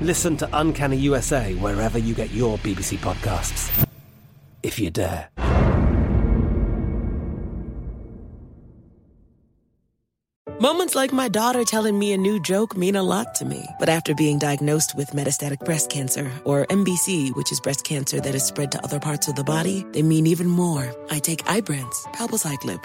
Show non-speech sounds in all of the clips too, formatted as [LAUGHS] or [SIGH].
Listen to Uncanny USA wherever you get your BBC podcasts, if you dare. Moments like my daughter telling me a new joke mean a lot to me. But after being diagnosed with metastatic breast cancer, or MBC, which is breast cancer that is spread to other parts of the body, they mean even more. I take Ibrance, palbociclib.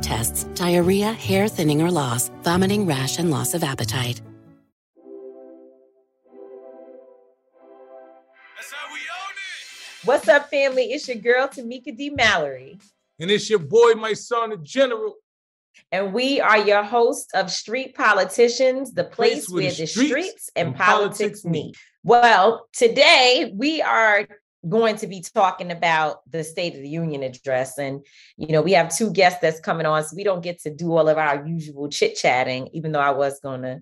tests, diarrhea, hair thinning or loss, vomiting, rash, and loss of appetite. What's up, family? It's your girl, Tamika D. Mallory. And it's your boy, Mysonne, the general. And we are your host of Street Politicians, the place, place where, where, the streets, streets and, and, politics, politics meet. Well, today we are going to be talking about the State of the Union address. And, you know, we have two guests that's coming on, so we don't get to do all of our usual chit chatting, even though I was going to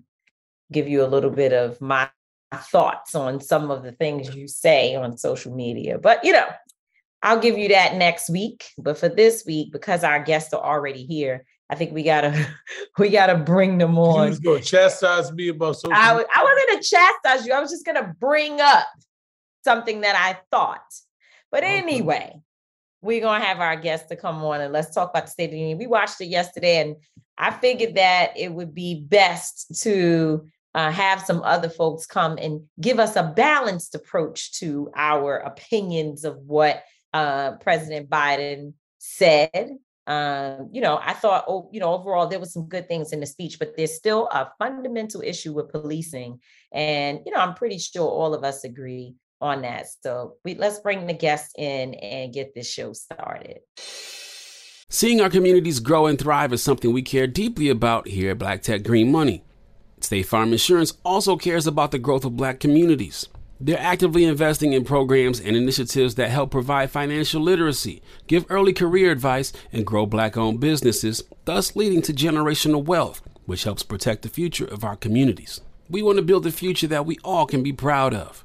give you a little bit of my thoughts on some of the things you say on social media. But, you know, I'll give you that next week. But for this week, because our guests are already here, I think we gotta [LAUGHS] we gotta bring them on. You was gonna chastise me about social. I, was, I wasn't gonna chastise you. I was just gonna bring up something that I thought. But anyway, we're gonna have our guests to come on and let's talk about the State of the Union. We watched it yesterday, and I figured that it would be best to uh, have some other folks come and give us a balanced approach to our opinions of what uh, President Biden said. Um, you know, I thought, oh, you know, overall there was some good things in the speech, but there's still a fundamental issue with policing, and you know, I'm pretty sure all of us agree on that. So we let's bring the guests in and get this show started. Seeing our communities grow and thrive is something we care deeply about here at Black Tech Green Money. State Farm Insurance also cares about the growth of black communities. They're actively investing in programs and initiatives that help provide financial literacy, give early career advice, and grow black owned businesses, thus leading to generational wealth, which helps protect the future of our communities. We want to build a future that we all can be proud of.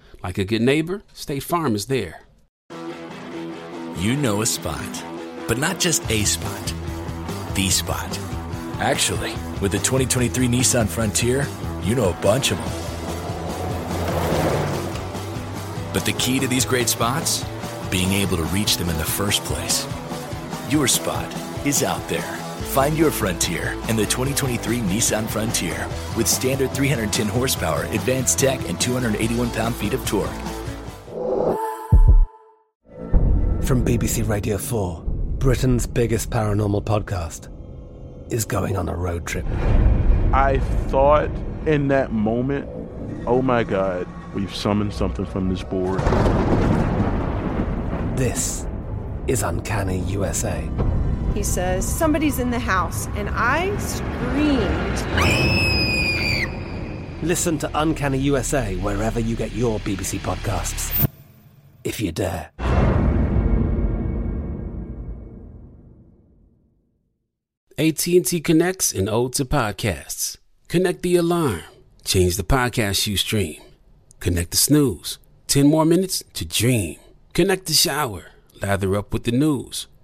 Like a good neighbor, State Farm is there. You know a spot, but not just a spot, the spot. Actually, with the 2023 Nissan Frontier, you know a bunch of them. But the key to these great spots? Being able to reach them in the first place. Your spot is out there. Find your frontier in the 2023 Nissan Frontier with standard 310 horsepower, advanced tech, and 281 pound feet of torque. From BBC Radio 4, Britain's biggest paranormal podcast is going on a road trip. I thought in that moment, oh my God, we've summoned something from this board. This is Uncanny USA. He says, Somebody's in the house, and I screamed. Listen to Uncanny USA wherever you get your BBC podcasts, if you dare. AT&T connects an ode to podcasts. Connect the alarm. Change the podcast you stream. Connect the snooze. 10 more minutes to dream. Connect the shower. Lather up with the news,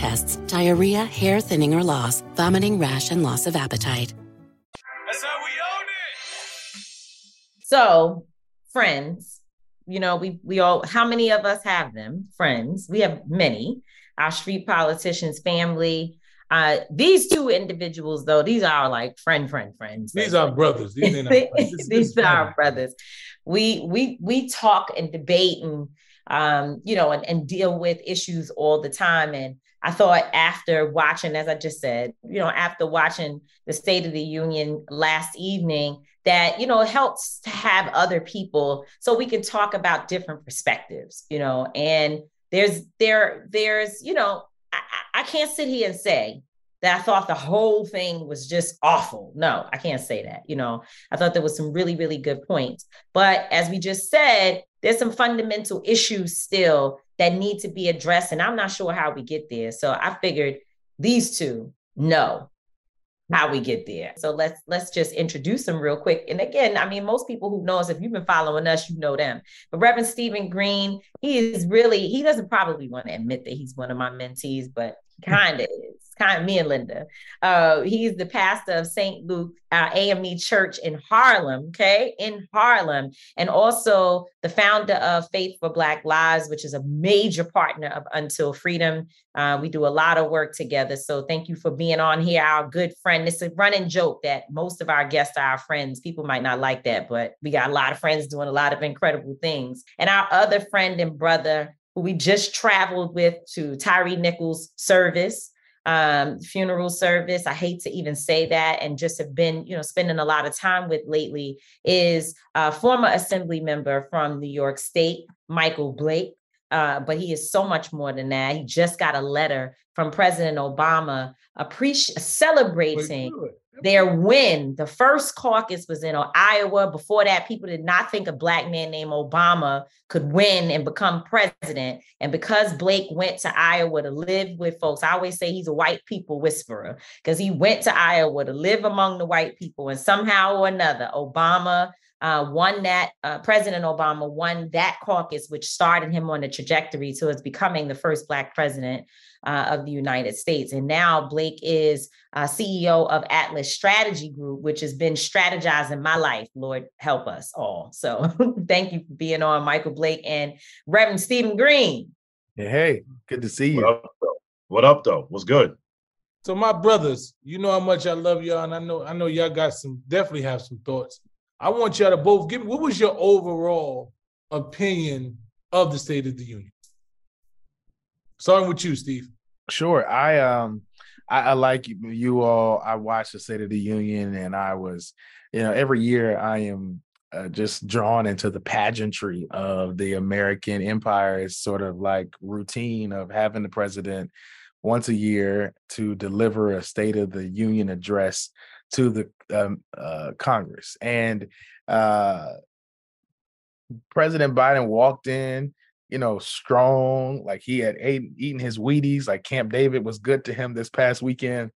tests, diarrhea, hair thinning or loss, vomiting, rash, and loss of appetite. That's how we own it. So, friends, you know, we we all how many of us have them? Friends. We have many. Our street politicians, family. Uh, these two individuals, though, these are like friend, friend, friends. These are brothers. These ain't our [LAUGHS] these are our brothers. We we we talk and debate and um, you know, and, and deal with issues all the time. And I thought after watching, as I just said, you know, after watching the State of the Union last evening, that, you know, it helps to have other people so we can talk about different perspectives, you know, and there's there, there's, you know, I, I I can't sit here and say that I thought the whole thing was just awful. No, I can't say that. You know, I thought there was some really, really good points. But as we just said, there's some fundamental issues still that need to be addressed. And I'm not sure how we get there. So I figured these two know how we get there. So let's let's just introduce them real quick. And again, I mean, most people who know us, if you've been following us, you know them. But Reverend Stephen Green, he is really, he doesn't probably want to admit that he's one of my mentees, but he [LAUGHS] kind of is. Kind of me and Linda. Uh, he's the pastor of St. Luke uh, AME Church in Harlem, okay, in Harlem, and also the founder of Faith for Black Lives, which is a major partner of Until Freedom. Uh, we do a lot of work together. So thank you for being on here, our good friend. It's a running joke that most of our guests are our friends. People might not like that, but we got a lot of friends doing a lot of incredible things. And our other friend and brother, who we just traveled with to Tyre Nichols' service. Um, funeral service. I hate to even say that, and just have been, you know, spending a lot of time with lately is a former assembly member from New York State, Michael Blake. Uh, but he is so much more than that. He just got a letter from President Obama appreciating celebrating their win. The first caucus was in Iowa. Before that, people did not think a black man named Obama could win and become president. And because Blake went to Iowa to live with folks, I always say he's a white people whisperer because he went to Iowa to live among the white people. And somehow or another, Obama uh, won that, uh, President Obama won that caucus, which started him on a trajectory towards becoming the first Black president uh, of the United States. And now Blake is uh, CEO of Atlas Strategy Group, which has been strategizing my life. Lord, help us all. So [LAUGHS] thank you for being on, Michael Blake and Reverend Stephen Green. Hey, hey, good to see you. What up, though? What up, though? What's good? So my brothers, you know how much I love y'all, and I know I know y'all got some definitely have some thoughts. I want y'all to both give me what was your overall opinion of the State of the Union? Starting with you, Steve. Sure. I um I, I like you, all. I watched the State of the Union, and I was, you know, every year I am uh, just drawn into the pageantry of the American empire. It's sort of like routine of having the president once a year to deliver a State of the Union address to the um, uh, Congress. And uh, President Biden walked in, you know, strong, like he had ate, eaten his Wheaties, like Camp David was good to him this past weekend.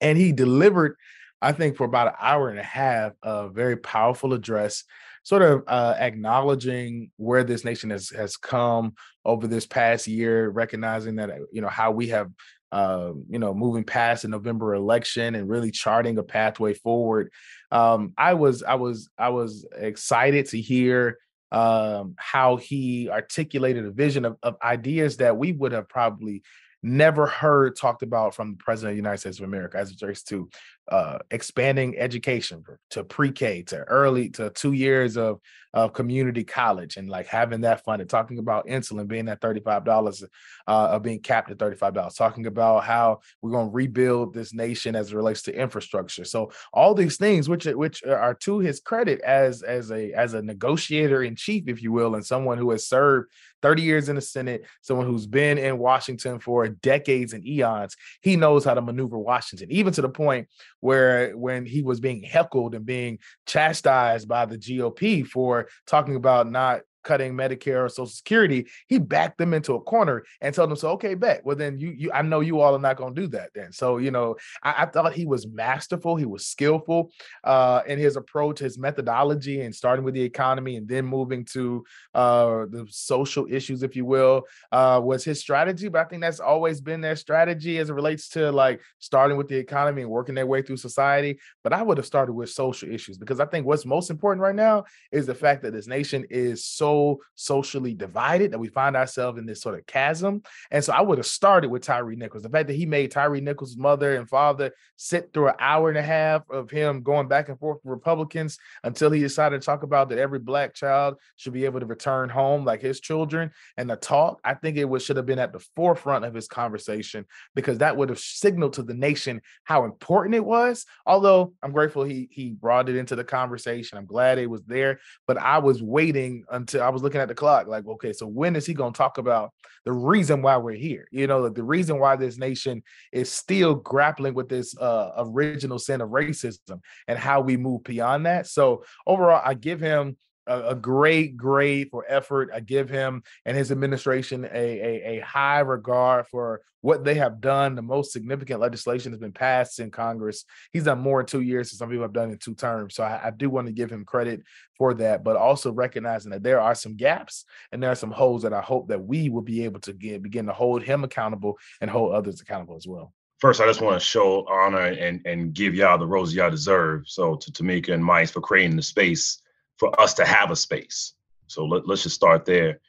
And he delivered, I think, for about an hour and a half, a very powerful address, sort of uh, acknowledging where this nation has has come over this past year, recognizing that you know how we have uh, you know, moving past the November election and really charting a pathway forward. Um, I was, I was, I was excited to hear um, how he articulated a vision of, of ideas that we would have probably never heard talked about from the president of the United States of America as it relates to uh, expanding education to pre-K to early to two years of of community college and like having that funded. Talking about insulin being at thirty five dollars, uh, of being capped at thirty five dollars. Talking about how we're going to rebuild this nation as it relates to infrastructure. So all these things, which which are to his credit as as a as a negotiator in chief, if you will, and someone who has served 30 years in the Senate, someone who's been in Washington for decades and eons, he knows how to maneuver Washington, even to the point where when he was being heckled and being chastised by the GOP for talking about not cutting Medicare or Social Security, he backed them into a corner and told them, "So okay, bet. Well, then you, you, I know you all are not going to do that. Then, so you know, I, I, thought he was masterful. He was skillful uh, in his approach, his methodology, and starting with the economy and then moving to uh, the social issues, if you will, uh, was his strategy. But I think that's always been their strategy as it relates to like starting with the economy and working their way through society. But I would have started with social issues because I think what's most important right now is the fact that this nation is so so socially divided that we find ourselves in this sort of chasm. And so I would have started with Tyre Nichols. The fact that he made Tyre Nichols' mother and father sit through an hour and a half of him going back and forth with Republicans until he decided to talk about that every black child should be able to return home like his children and the talk. I think it was, should have been at the forefront of his conversation because that would have signaled to the nation how important it was. Although I'm grateful he he brought it into the conversation. I'm glad it was there, but I was waiting until I was looking at the clock, like, okay, so when is he going to talk about the reason why we're here? You know, like the reason why this nation is still grappling with this uh, original sin of racism and how we move beyond that. So overall, I give him a, great grade for effort. I give him and his administration a, a, a high regard for what they have done. The most significant legislation has been passed in Congress. He's done more in two years than some people have done in two terms. So I, I do want to give him credit for that, but also recognizing that there are some gaps and there are some holes that I hope that we will be able to get begin to hold him accountable and hold others accountable as well first, I just want to show honor and and give y'all the roses y'all deserve. So to Tamika and Mice for creating the space for us to have a space. So let, us just start there.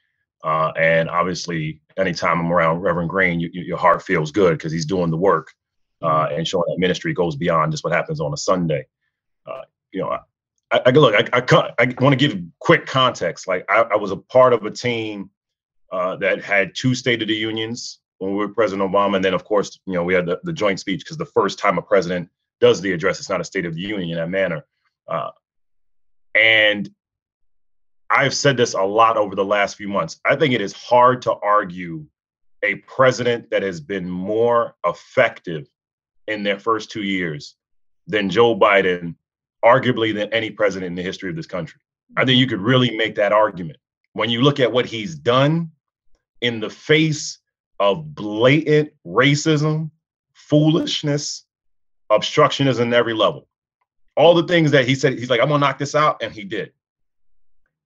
Uh, and obviously, anytime I'm around Reverend Green, you, you, your heart feels good because he's doing the work uh, mm-hmm. and showing that ministry goes beyond just what happens on a Sunday. Uh, you know, I, I look, I, I, I want to give quick context. Like I, I, was a part of a team uh, that had two State of the Unions when we were President Obama, and then of course, you know, we had the, the joint speech because the first time a president does the address, it's not a State of the Union in that manner. Uh, and I've said this a lot over the last few months. I think it is hard to argue a president that has been more effective in their first two years than Joe Biden, arguably than any president in the history of this country. I think you could really make that argument. When you look at what he's done in the face of blatant racism, foolishness, obstructionism at every level. All the things that he said, he's like, I'm gonna knock this out, and he did.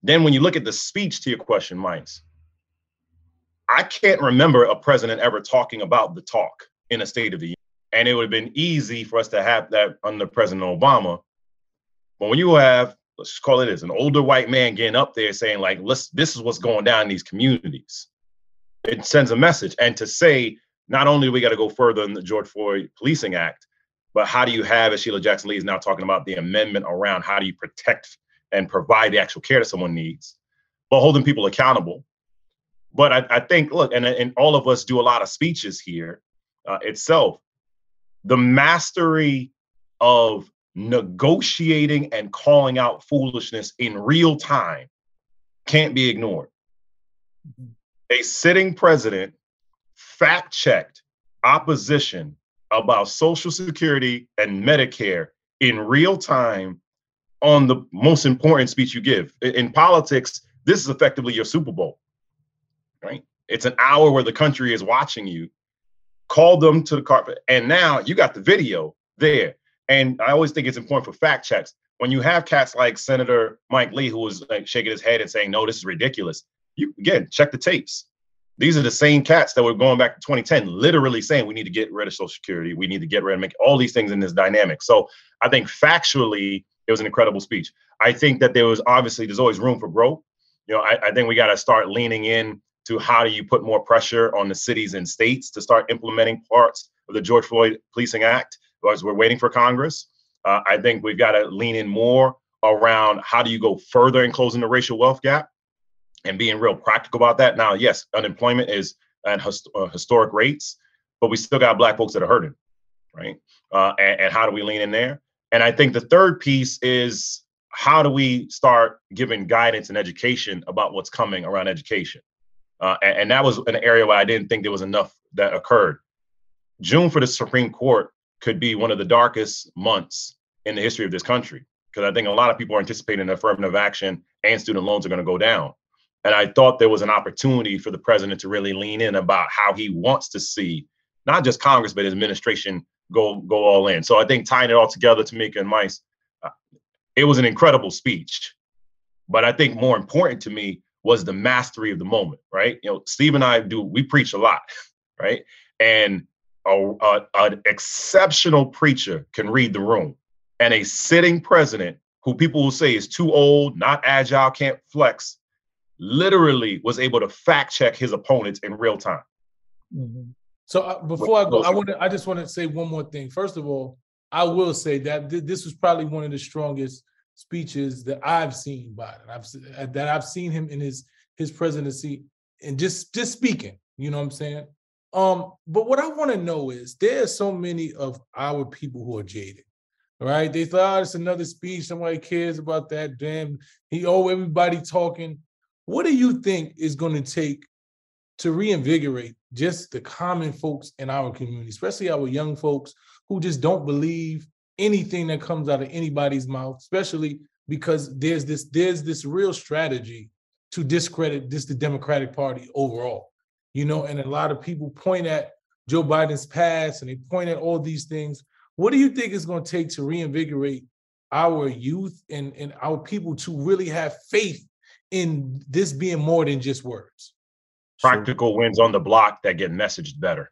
Then when you look at the speech to your question, Mice, I can't remember a president ever talking about the talk in a State of the Union. And it would have been easy for us to have that under President Obama. But when you have, let's call it this, an older white man getting up there saying, like, let's this is what's going down in these communities, it sends a message. And to say, not only we got to go further in the George Floyd Policing Act, but how do you have, as Sheila Jackson Lee is now talking about, the amendment around how do you protect and provide the actual care that someone needs, but holding people accountable. But I, I think, look, and, and all of us do a lot of speeches here uh, itself. The mastery of negotiating and calling out foolishness in real time can't be ignored. A sitting president fact checked opposition about Social Security and Medicare in real time on the most important speech you give. In politics, this is effectively your Super Bowl, right? It's an hour where the country is watching you. Call them to the carpet. And now you got the video there. And I always think it's important for fact checks. When you have cats like Senator Mike Lee, who was like shaking his head and saying, no, this is ridiculous. You again, check the tapes. These are the same cats that were going back to 2010, literally saying we need to get rid of Social Security. We need to get rid of all these things in this dynamic. So I think factually, it was an incredible speech. I think that there was obviously there's always room for growth. You know, I, I think we got to start leaning in to how do you put more pressure on the cities and states to start implementing parts of the George Floyd Policing Act as we're waiting for Congress. Uh, I think we've got to lean in more around how do you go further in closing the racial wealth gap and being real practical about that. Now, yes, unemployment is at hist- uh, historic rates, but we still got black folks that are hurting, right? Uh, and, and how do we lean in there? And I think the third piece is how do we start giving guidance and education about what's coming around education? Uh, and, and, that was an area where I didn't think there was enough that occurred. June for the Supreme Court could be one of the darkest months in the history of this country because I think a lot of people are anticipating affirmative action and student loans are going to go down. And I thought there was an opportunity for the president to really lean in about how he wants to see not just Congress, but his administration go go all in. So I think tying it all together, Tamika and Mice, uh, it was an incredible speech. But I think more important to me was the mastery of the moment, right? You know, Steve and I do we preach a lot, right? And a, a, an exceptional preacher can read the room, and a sitting president who people will say is too old, not agile, can't flex, literally was able to fact check his opponents in real time. Mm-hmm. So uh, before I go, I want I just want to say one more thing. First of all, I will say that th- this was probably one of the strongest speeches that I've seen Biden. I've uh, that I've seen him in his his presidency and just just speaking. You know what I'm saying? Um, but what I want to know is there are so many of our people who are jaded, right? They thought oh, it's another speech. Somebody cares about that. Damn, he oh everybody talking. What do you think is going to take to reinvigorate just the common folks in our community, especially our young folks who just don't believe anything that comes out of anybody's mouth, especially because there's this there's this real strategy to discredit this the Democratic Party overall. You know, and a lot of people point at Joe Biden's past and they point at all these things. What do you think is going to take to reinvigorate our youth and, and our people to really have faith in this being more than just words. Practical so, wins on the block that get messaged better.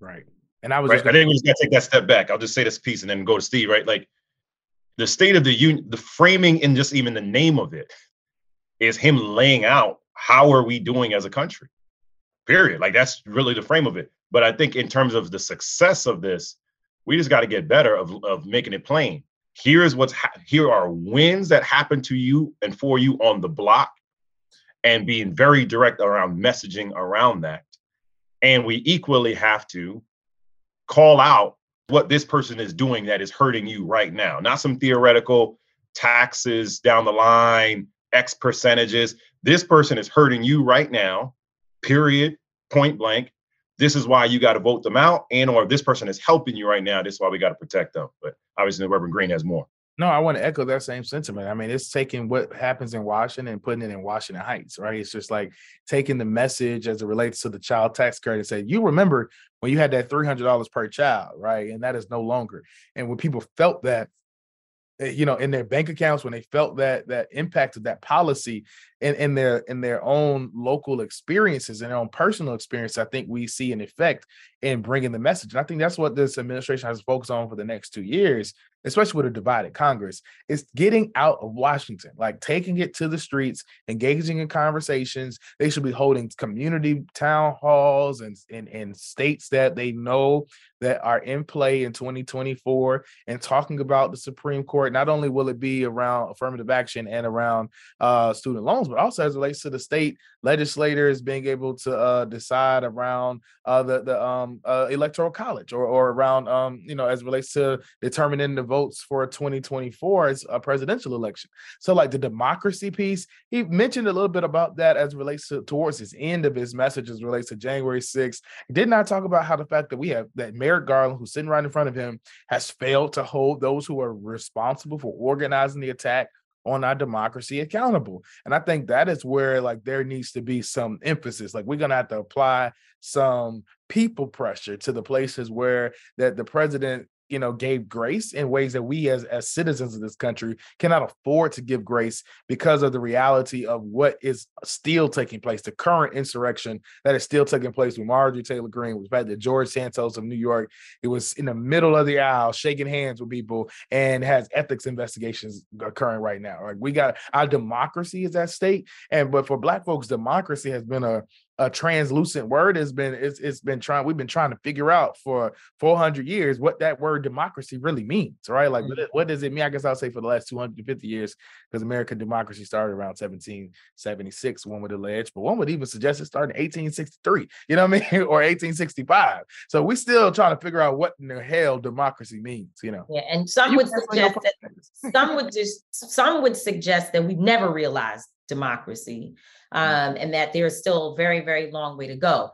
Right. And I was right? Gonna- I think we just gotta take that step back. I'll just say this piece and then go to Steve, right? Like the state of the union, the framing and just even the name of it is him laying out how are we doing as a country. Period. Like that's really the frame of it. But I think in terms of the success of this, we just got to get better of, of making it plain here's what's ha- here are wins that happen to you and for you on the block and being very direct around messaging around that And we equally have to call out what this person is doing that is hurting you right now, not some theoretical taxes down the line, X percentages. This person is hurting you right now, period, point blank. This is why you got to vote them out, and or this person is helping you right now. This is why we got to protect them. But obviously, Reverend Green has more. No, I want to echo that same sentiment. I mean, it's taking what happens in Washington and putting it in Washington Heights, right? It's just like taking the message as it relates to the child tax credit and say, you remember when you had that $300 per child, right? And that is no longer. And when people felt that Eh, you know in their bank accounts when they felt that that impact of that policy in, in their in their own local experiences and their own personal experience i think we see an effect in bringing the message and i think that's what this administration has to focus on for the next two years especially with a divided Congress, is getting out of Washington, like taking it to the streets, engaging in conversations. They should be holding community town halls and in, in states that they know that are in play in 2024 and talking about the Supreme Court. Not only will it be around affirmative action and around uh, student loans, but also as relates to the state legislators being able to uh, decide around uh, the the um, uh, electoral college or or around um, you know as relates to determining the votes for 2024 as a presidential election. So like the democracy piece, he mentioned a little bit about that as relates to towards his end of his message as relates to January 6th. He did not talk about how the fact that we have that Merrick Garland, who's sitting right in front of him, has failed to hold those who are responsible for organizing the attack on our democracy accountable. And I think that is where like there needs to be some emphasis. Like we're gonna have to apply some people pressure to the places where that the president you know gave grace in ways that we as as citizens of this country cannot afford to give grace because of the reality of what is still taking place the current insurrection that is still taking place with marjorie taylor with the fact that george santos of new york. It was in the middle of the aisle shaking hands with people and has ethics investigations occurring right now. Like we got our democracy is at stake and but for black folks democracy has been a a translucent word has been it's, it's been trying we've been trying to figure out for 400 years what that word democracy really means right? Like mm-hmm. what does it mean? I guess i'll say for the last 250 years because american democracy started around 1776 one would allege but one would even suggest it started in 1863 [LAUGHS] you know what i mean? Or 1865 so we still trying to figure out what in the hell democracy means you know? Yeah and some would suggest that some would just some would suggest that we've never realized democracy um, and that there's still a very, very long way to go.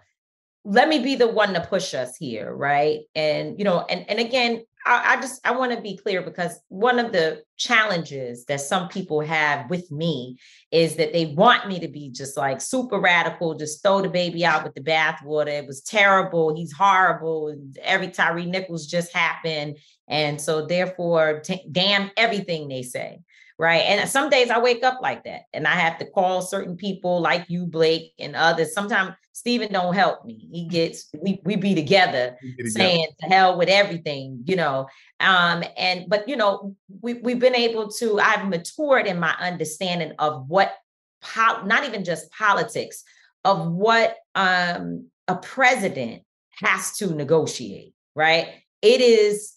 Let me be the one to push us here, right? And you know, and and again, I, I just I want to be clear because one of the challenges that some people have with me is that they want me to be just like super radical, just throw the baby out with the bathwater. It was terrible. He's horrible. Every Tyre Nichols just happened, and so therefore, t- damn everything they say right? And some days I wake up like that and I have to call certain people like you, Blake, and others. Sometimes Stephen don't help me. He gets we we be together, together. saying to hell with everything, you know. Um, and but you know, we we've been able to, I've matured in my understanding of what pol- not even just politics, of what um a president has to negotiate, right? It is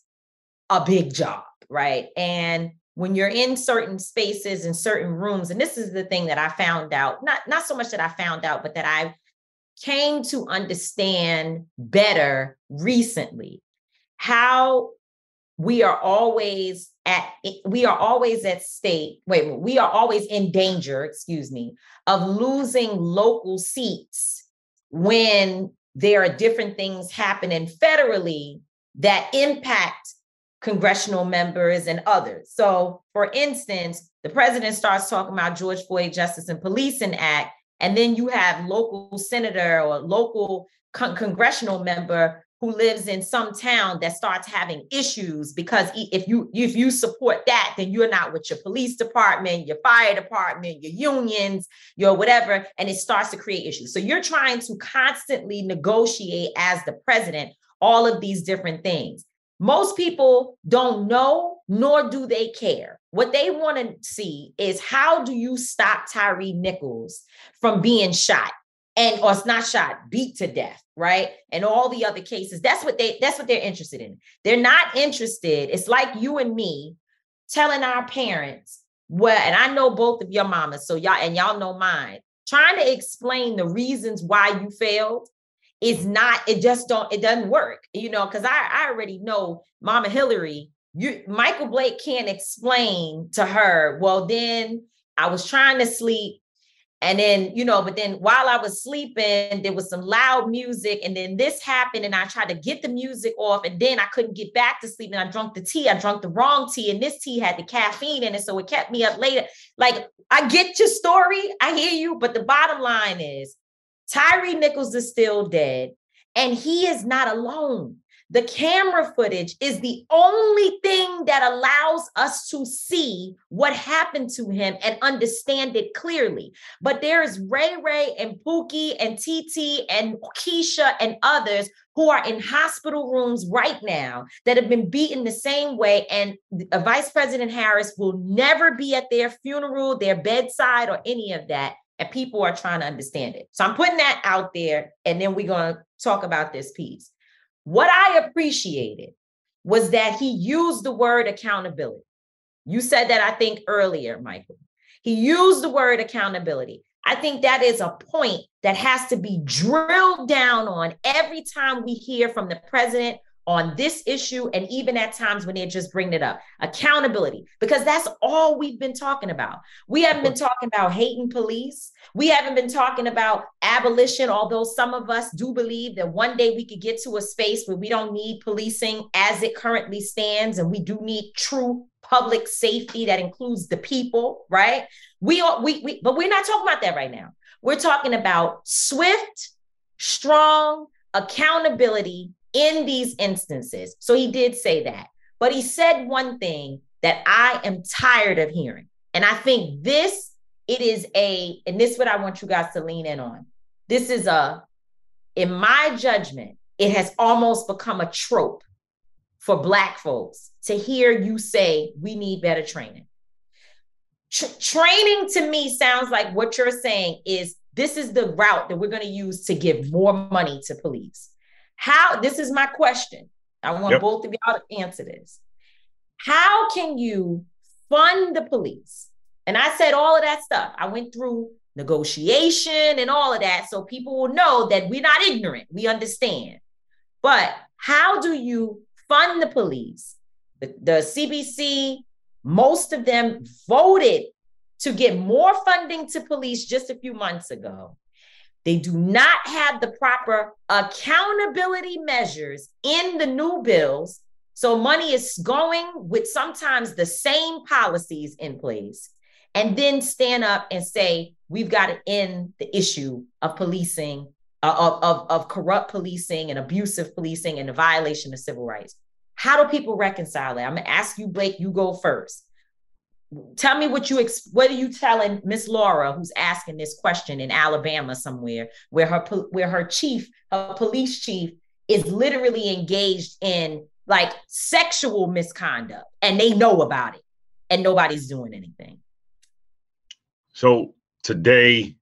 a big job, right? And when you're in certain spaces and certain rooms and this is the thing that i found out not not so much that i found out but that i came to understand better recently how we are always at we are always at state wait we are always in danger excuse me of losing local seats when there are different things happening federally that impact congressional members and others. So, for instance, the president starts talking about George Floyd Justice and Policing Act, and then you have local senator or local con- congressional member who lives in some town that starts having issues because if you if you support that then you're not with your police department your fire department your unions your whatever and it starts to create issues so you're trying to constantly negotiate as the president all of these different things most people don't know, nor do they care. What they want to see is how do you stop Tyre Nichols from being shot? And or it's not shot, beat to death, right? And all the other cases. That's what they that's what they're interested in. They're not interested. It's like you and me telling our parents well, and I know both of your mamas, so y'all and y'all know mine, trying to explain the reasons why you failed is not, it just don't, it doesn't work, you know, because I, I already know Mama Hillary, you Michael Blake can't explain to her, well, then I was trying to sleep and then, you know, but then while I was sleeping, there was some loud music. And then this happened, and I tried to get the music off. And then I couldn't get back to sleep. And I drank the tea. I drank the wrong tea. And this tea had the caffeine in it. So it kept me up later. Like, I get your story. I hear you. But the bottom line is Tyre Nichols is still dead. And he is not alone. The camera footage is the only thing that allows us to see what happened to him and understand it clearly. But there's Ray Ray and Pookie and TT and Keisha and others who are in hospital rooms right now that have been beaten the same way. And Vice President Harris will never be at their funeral, their bedside, or any of that. And people are trying to understand it. So I'm putting that out there. And then we're going to talk about this piece. What I appreciated was that he used the word accountability. You said that, I think, earlier, Michael. He used the word accountability. I think that is a point that has to be drilled down on every time we hear from the president on this issue and even at times when they're just bringing it up. Accountability because that's all we've been talking about. We haven't been talking about hating police. We haven't been talking about abolition although some of us do believe that one day we could get to a space where we don't need policing as it currently stands and we do need true public safety that includes the people right? We are we, we but we're not talking about that right now. We're talking about swift strong accountability in these instances. So he did say that. But he said one thing that I am tired of hearing. And I think this, it is a, and this is what I want you guys to lean in on. This is a, in my judgment, it has almost become a trope for Black folks to hear you say, we need better training. Tr- training to me sounds like what you're saying is this is the route that we're going to use to give more money to police. How, this is my question. I want yep. both of y'all to answer this. How can you fund the police? And I said all of that stuff. I went through negotiation and all of that. So people will know that we're not ignorant, we understand. But how do you fund the police? The, the CBC, most of them voted to get more funding to police just a few months ago. They do not have the proper accountability measures in the new bills. So money is going with sometimes the same policies in place, and then stand up and say, we've got to end the issue of policing, uh, of, of, of corrupt policing and abusive policing and the violation of civil rights. How do people reconcile that? I'm gonna ask you, Blake, you go first tell me what you ex- what are you telling miss laura who's asking this question in alabama somewhere where her where her chief her police chief is literally engaged in like sexual misconduct and they know about it and nobody's doing anything? So today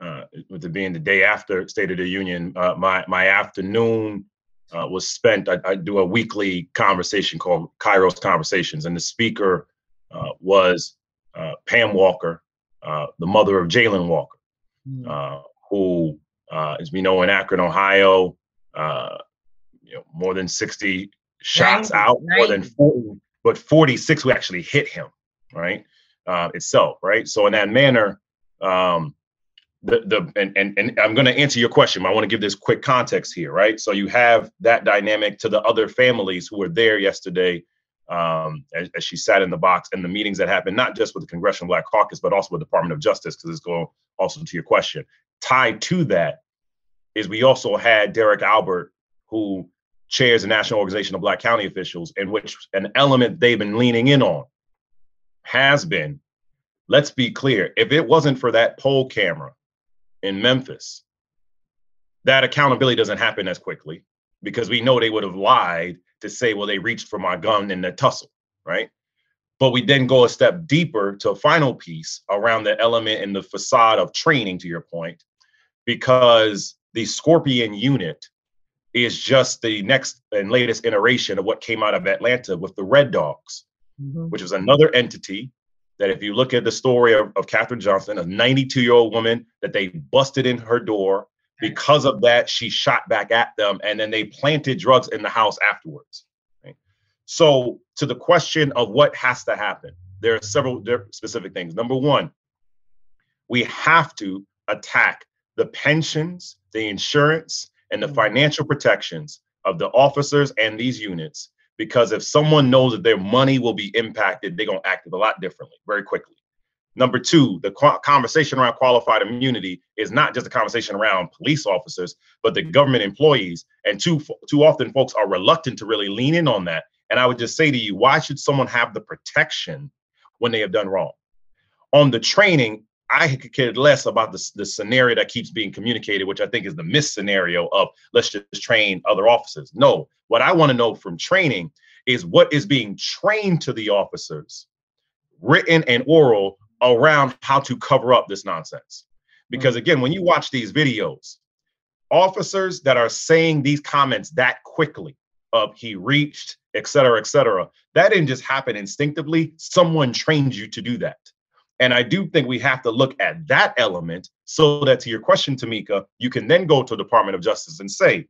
uh, with it being the day after state of the union uh, my my afternoon uh, was spent I, I do a weekly conversation called kairos conversations and the speaker was uh, Pam Walker, uh, the mother of Jayland Walker, mm. who, as we know, in Akron, Ohio, you know, more than 60 shots 90, out, 90. more than 40, but 46 who actually hit him, right? itself, right? So in that manner, um, the the and and, and I'm going to answer your question. I want to give this quick context here, right? So you have that dynamic to the other families who were there yesterday um, as, as, she sat in the box and the meetings that happened, not just with the Congressional Black Caucus, but also with the Department of Justice, because it's going also to your question. Tied to that is we also had Derek Albert, who chairs the National Organization of Black County Officials, in which an element they've been leaning in on has been, let's be clear, if it wasn't for that pole camera in Memphis, that accountability doesn't happen as quickly because we know they would have lied to say, well, they reached for my gun in the tussle, right? But we then go a step deeper to a final piece around the element and the facade of training, to your point, because the Scorpion unit is just the next and latest iteration of what came out of Atlanta with the Red Dogs, mm-hmm. which was another entity that if you look at the story of, of Johnston, a 92 year old woman that they busted in her door, Because of that, she shot back at them, and then they planted drugs in the house afterwards. Right? So, to the question of what has to happen, there are several specific things. Number one, we have to attack the pensions, the insurance, and the mm-hmm. financial protections of the officers and these units. Because if someone knows that their money will be impacted, they're going to act a lot differently very quickly. Number two, the conversation around qualified immunity is not just a conversation around police officers, but the government employees. And too too often, folks are reluctant to really lean in on that. And I would just say to you, why should someone have the protection when they have done wrong? On the training, I could care less about the, the scenario that keeps being communicated, which I think is the miss scenario of let's just train other officers. No, what I want to know from training is what is being trained to the officers, written and oral, around how to cover up this nonsense. Because mm. again, when you watch these videos, officers that are saying these comments that quickly of he reached, et cetera, et cetera, that didn't just happen instinctively. Someone trained you to do that. And I do think we have to look at that element so that to your question, Tamika, you can then go to the Department of Justice and say,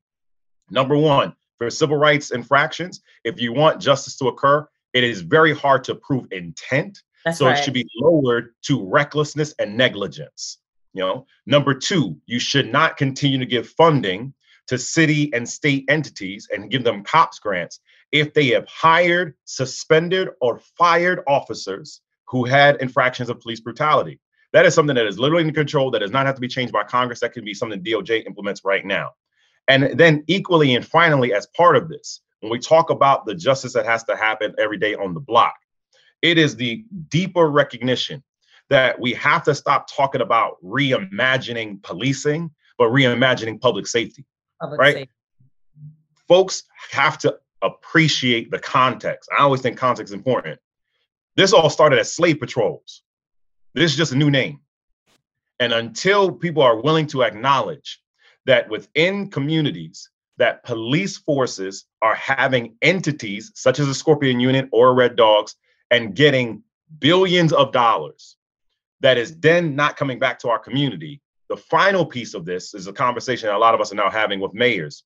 number one, for civil rights infractions, if you want justice to occur, it is very hard to prove intent. That's so right. it should be lowered to recklessness and negligence. You know, number two, you should not continue to give funding to city and state entities and give them cops grants if they have hired, suspended, or fired officers who had infractions of police brutality. That is something that is literally in control, that does not have to be changed by Congress. That can be something DOJ implements right now. And then, equally and finally, as part of this, when we talk about the justice that has to happen every day on the block, it is the deeper recognition that we have to stop talking about reimagining policing, but reimagining public safety. Public right? Safety. Folks have to appreciate the context. I always think context is important. This all started as slave patrols. This is just a new name. And until people are willing to acknowledge that within communities, that police forces are having entities such as a Scorpion Unit or Red Dogs and getting billions of dollars that is then not coming back to our community. The final piece of this is a conversation that a lot of us are now having with mayors.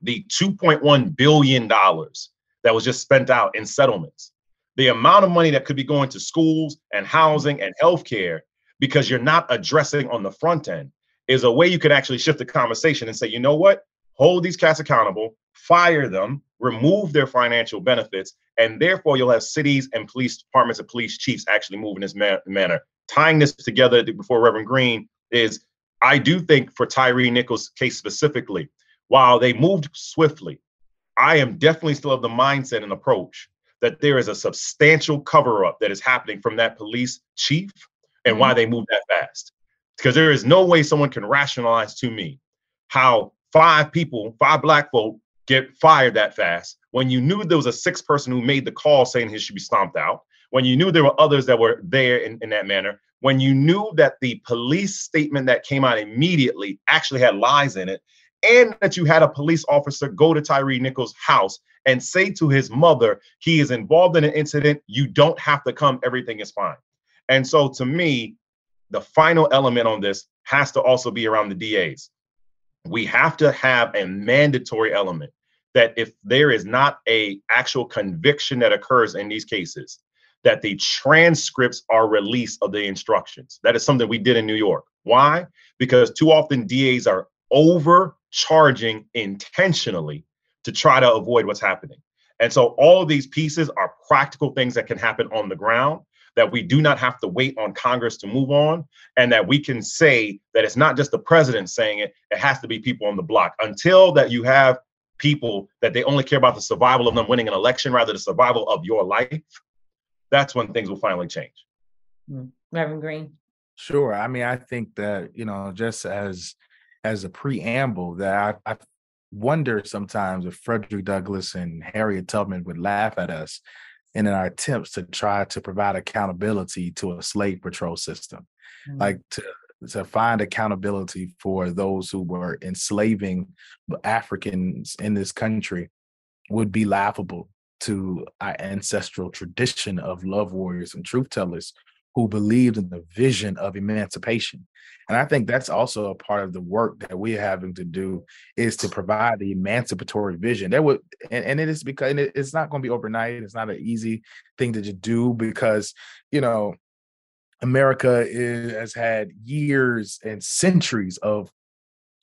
The $2.1 billion that was just spent out in settlements the amount of money that could be going to schools and housing and healthcare because you're not addressing on the front end is a way you could actually shift the conversation and say, you know what? Hold these cats accountable, fire them, remove their financial benefits, and therefore you'll have cities and police departments and police chiefs actually move in this ma- manner. Tying this together before Reverend Green is, I do think for Tyre Nichols' case specifically, while they moved swiftly, I am definitely still of the mindset and approach that there is a substantial cover up that is happening from that police chief and mm-hmm. why they move that fast. Because there is no way someone can rationalize to me how five people, five black folk, get fired that fast when you knew there was a sixth person who made the call saying he should be stomped out, when you knew there were others that were there in, in that manner, when you knew that the police statement that came out immediately actually had lies in it, and that you had a police officer go to Tyre Nichols' house and say to his mother, he is involved in an incident. You don't have to come. Everything is fine. And so to me, the final element on this has to also be around the DAs. We have to have a mandatory element that if there is not a actual conviction that occurs in these cases, that the transcripts are released of the instructions. That is something we did in New York. Why? Because too often DAs are overcharging intentionally to try to avoid what's happening. And so all of these pieces are practical things that can happen on the ground that we do not have to wait on Congress to move on, and that we can say that it's not just the president saying it, it has to be people on the block. Until that you have people that they only care about the survival of them winning an election rather than the survival of your life, that's when things will finally change. Mm. Reverend Green. Sure. I mean, I think that, you know, just as as a preamble that I, I wonder sometimes if Frederick Douglass and Harriet Tubman would laugh at us in our attempts to try to provide accountability to a slave patrol system, mm-hmm. like to to find accountability for those who were enslaving Africans in this country would be laughable to our ancestral tradition of love warriors and truth tellers who believed in the vision of emancipation. And I think that's also a part of the work that we're having to do is to provide the emancipatory vision. That would, and, and it is because it's not going to be overnight. It's not an easy thing to do because, you know, America is, has had years and centuries of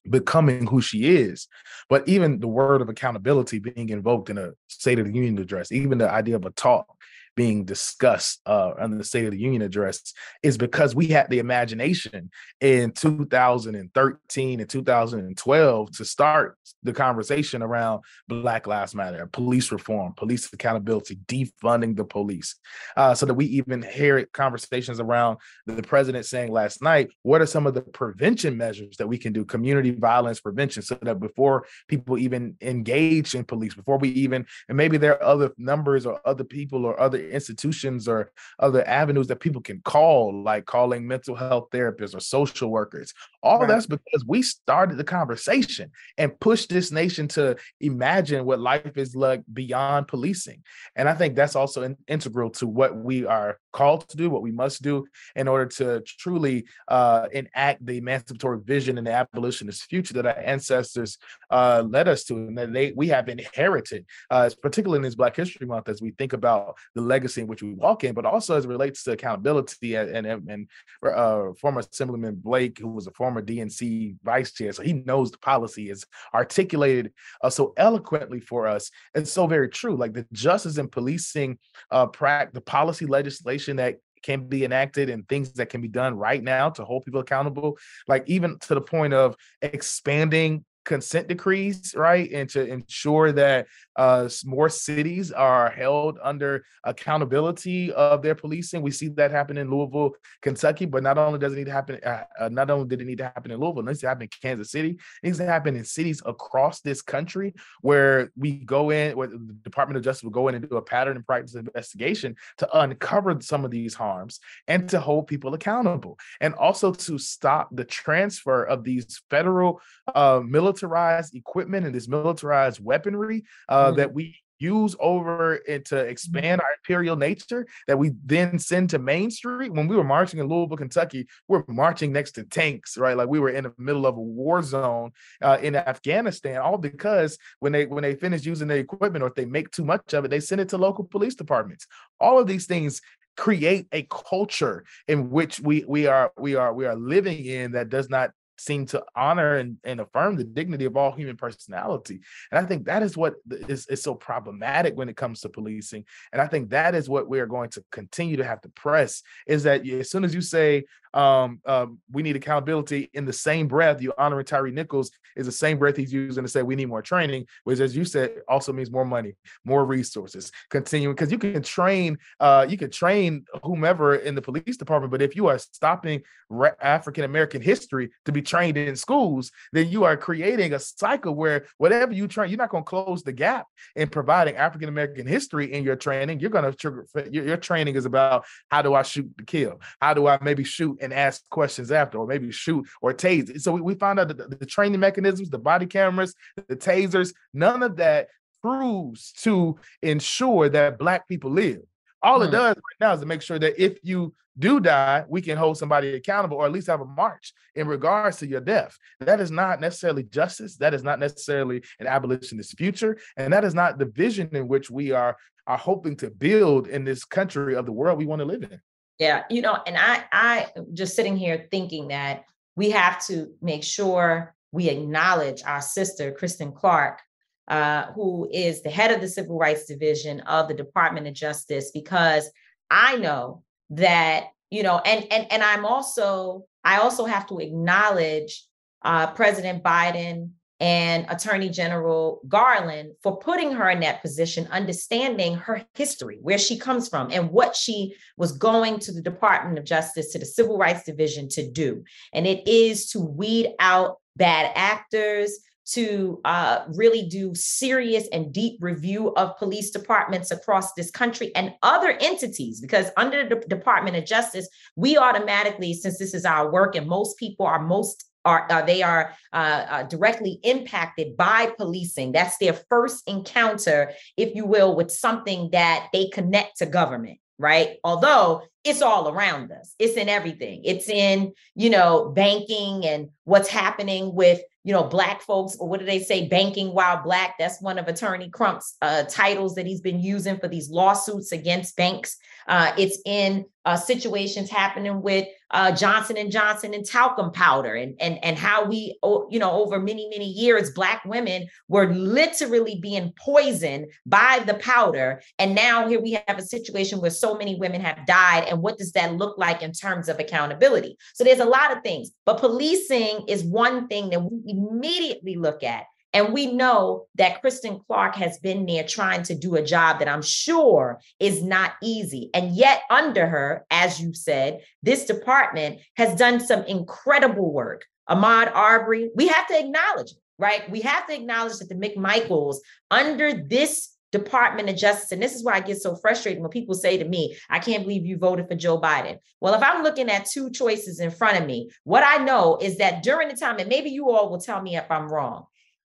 becoming who she is. But even the word of accountability being invoked in a State of the Union address, even the idea of a talk being discussed uh, on the State of the Union address is because we had the imagination in 2013 and 2012 to start the conversation around Black Lives Matter, police reform, police accountability, defunding the police, uh, so that we even hear conversations around the president saying last night, what are some of the prevention measures that we can do, community violence prevention, so that before people even engage in police, before we even, and maybe there are other numbers or other people or other institutions or other avenues that people can call, like calling mental health therapists or social workers. All right. that's because we started the conversation and pushed this nation to imagine what life is like beyond policing. And I think that's also in, integral to what we are called to do, what we must do in order to truly uh, enact the emancipatory vision and the abolitionist future that our ancestors uh, led us to, and that they we have inherited, uh, particularly in this Black History Month, as we think about the legacy in which we walk in, but also as it relates to accountability. And and, and uh, former Assemblyman Blake, who was a former DNC vice chair, so he knows the policy is articulated uh, so eloquently for us, and so very true. Like the justice and policing, uh, the policy legislation that can be enacted and things that can be done right now to hold people accountable like even to the point of expanding consent decrees, right? And to ensure that uh, more cities are held under accountability of their policing. We see that happen in Louisville, Kentucky, but not only does it need to happen, uh, uh, not only did it need to happen in Louisville, it needs to happen in Kansas City. It needs to happen in cities across this country where we go in, where the Department of Justice will go in and do a pattern and practice investigation to uncover some of these harms and to hold people accountable, and also to stop the transfer of these federal uh, militarized equipment and this militarized weaponry uh, mm-hmm. that we use over and to mm-hmm. expand our imperial nature that we then send to Main Street. When we were marching in Louisville, Kentucky, we are marching next to tanks, right? Like we were in the middle of a war zone uh, in Afghanistan, all because when they when they finish using the equipment or if they make too much of it, they send it to local police departments. All of these things create a culture in which we we are we are we are living in that does not seem to honor and, and affirm the dignity of all human personality. And I think that is what is, is so problematic when it comes to policing. And I think that is what we are going to continue to have to press is that as soon as you say um, um, we need accountability in the same breath, you honoring Tyre Nichols is the same breath he's using to say we need more training, which as you said also means more money, more resources, continuing because you can train, uh, you can train whomever in the police department, but if you are stopping re- African American history to be trained in schools, then you are creating a cycle where whatever you train, you're not going to close the gap in providing African American history in your training. You're going to trigger your, your training is about how do I shoot to kill? How do I maybe shoot and ask questions after, or maybe shoot or tase? So we, we found out that the, the training mechanisms, the body cameras, the tasers, none of that proves to ensure that black people live. All mm. it hmm. does right now is to make sure that if you do die, we can hold somebody accountable or at least have a march in regards to your death. That is not necessarily justice. That is not necessarily an abolitionist future. And that is not the vision in which we are, are hoping to build in this country of the world we want to live in. Yeah, you know, and I I just sitting here thinking that we have to make sure we acknowledge our sister, Kristen Clarke, uh, who is the head of the Civil Rights Division of the Department of Justice, because I know that you know and and and i'm also i also have to acknowledge uh, president biden and attorney general garland for putting her in that position understanding her history where she comes from and what she was going to the department of justice to the civil rights division to do. And it is to weed out bad actors to uh, really do serious and deep review of police departments across this country and other entities, because under the Department of Justice, we automatically, since this is our work and most people are most are uh, they are uh, uh, directly impacted by policing. That's their first encounter, if you will, with something that they connect to government right? Although it's all around us. It's in everything. It's in, you know, banking and what's happening with, you know, black folks, or what do they say, banking while black? That's one of Attorney Crump's uh, titles that he's been using for these lawsuits against banks. Uh, it's in uh, situations happening with uh, Johnson and Johnson and talcum powder, and and and how we, you know, over many many years, black women were literally being poisoned by the powder, and now here we have a situation where so many women have died, and what does that look like in terms of accountability? So there's a lot of things, but policing is one thing that we immediately look at and we know that Kristen Clarke has been there trying to do a job that I'm sure is not easy. And yet, under her, as you said, this department has done some incredible work. Ahmaud Arbery, we have to acknowledge, right? We have to acknowledge that the McMichaels, under this Department of Justice, and this is why I get so frustrated when people say to me, I can't believe you voted for Joe Biden. Well, if I'm looking at two choices in front of me, what I know is that during the time, and maybe you all will tell me if I'm wrong,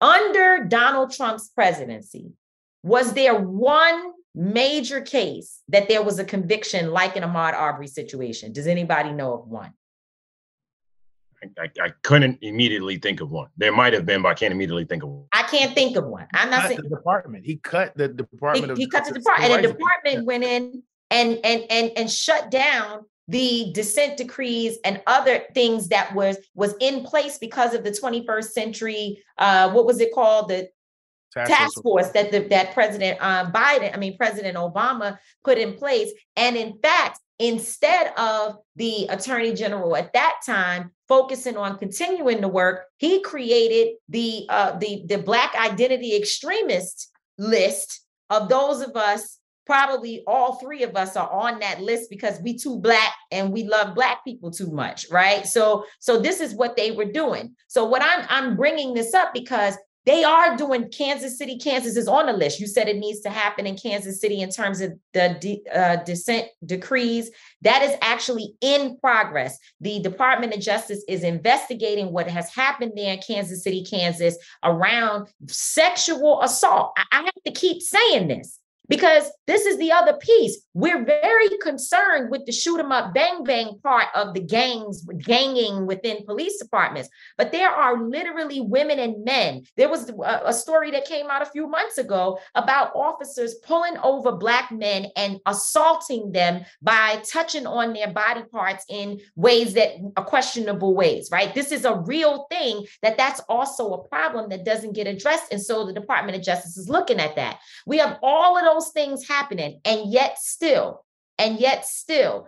under Donald Trump's presidency, was there one major case that there was a conviction like an Ahmaud Arbery situation? Does anybody know of one? I, I, couldn't immediately think of one. There might have been, but I can't immediately think of one. I can't think of one. I'm not saying the department. He cut the department. He, he cut the department, and the department went in and and and and shut down the consent decrees and other things that was was in place because of the 21st century uh what was it called? The task, task force that the, that president um, biden i mean president obama put in place. And in fact instead of the attorney general at that time focusing on continuing the work he created the uh the the black identity extremist list of those of us probably all three of us are on that list because we too black and we love black people too much right? So so this is what they were doing. So what i'm i'm bringing this up because they are doing kansas city kansas is on the list. You said it needs to happen in kansas city in terms of the de- uh, consent decrees. That is actually in progress. The department of justice is investigating what has happened there in kansas city kansas around sexual assault. I, I have to keep saying this because this is the other piece. We're very concerned with the shoot 'em up, bang bang part of the gangs, ganging within police departments. But there are literally women and men. There was a, story that came out a few months ago about officers pulling over Black men and assaulting them by touching on their body parts in ways that are questionable ways, right? This is a real thing that that's also a problem that doesn't get addressed. And so the Department of Justice is looking at that. We have all of those things happening, and yet still, and yet still,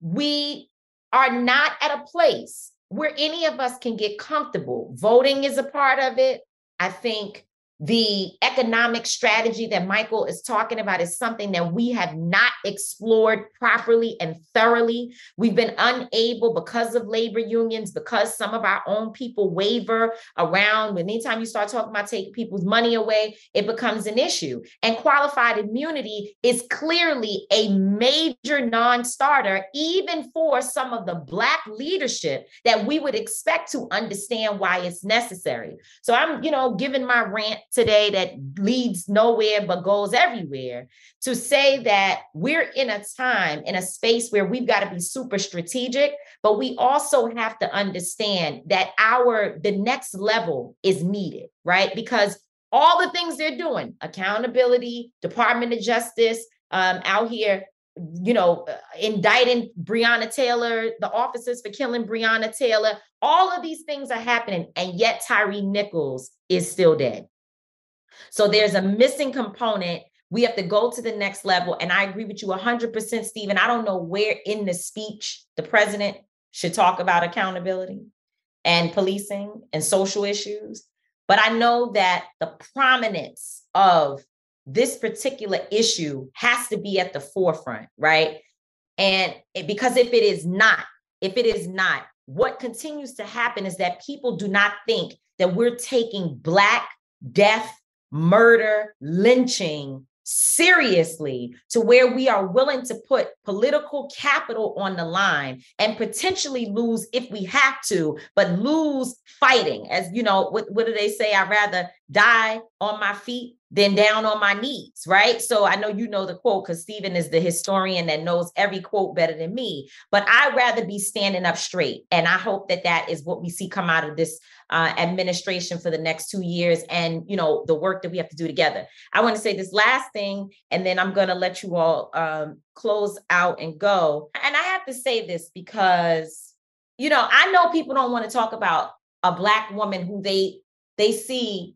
we are not at a place where any of us can get comfortable. Voting is a part of it. I think the economic strategy that Michael is talking about is something that we have not explored properly and thoroughly. We've been unable because of labor unions, because some of our own people waver around. Anytime you start talking about taking people's money away, it becomes an issue. And qualified immunity is clearly a major non starter, even for some of the Black leadership that we would expect to understand why it's necessary. So I'm, you know, giving my rant today that leads nowhere but goes everywhere to say that we're in a time in a space where we've got to be super strategic but we also have to understand that our the next level is needed right because all the things they're doing accountability department of justice um, out here you know, uh, indicting Breonna Taylor, the officers for killing Breonna Taylor. All of these things are happening, and yet Tyre Nichols is still dead. So there's a missing component. We have to go to the next level. And I agree with you 100%, Stephen. I don't know where in the speech the president should talk about accountability and policing and social issues. But I know that the prominence of this particular issue has to be at the forefront, right? And it, because if it is not, if it is not, what continues to happen is that people do not think that we're taking Black death murder, lynching seriously to where we are willing to put political capital on the line and potentially lose if we have to, but lose fighting. As you know, what, what do they say? I'd rather die on my feet than down on my knees, right? So I know you know the quote because Stephen is the historian that knows every quote better than me. But I'd rather be standing up straight. And I hope that that is what we see come out of this uh, administration for the next two years and, you know, the work that we have to do together. I want to say this last thing, and then I'm going to let you all um, close out and go. And I have to say this because, you know, I know people don't want to talk about a Black woman who they they see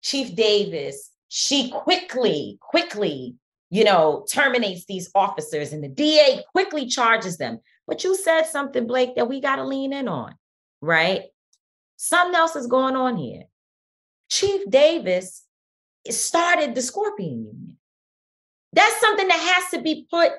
Chief Davis she quickly, quickly, you know, terminates these officers and the DA quickly charges them. But you said something, Blake, that we got to lean in on, right? Something else is going on here. Chief Davis started the Scorpion Unit. That's something that has to be put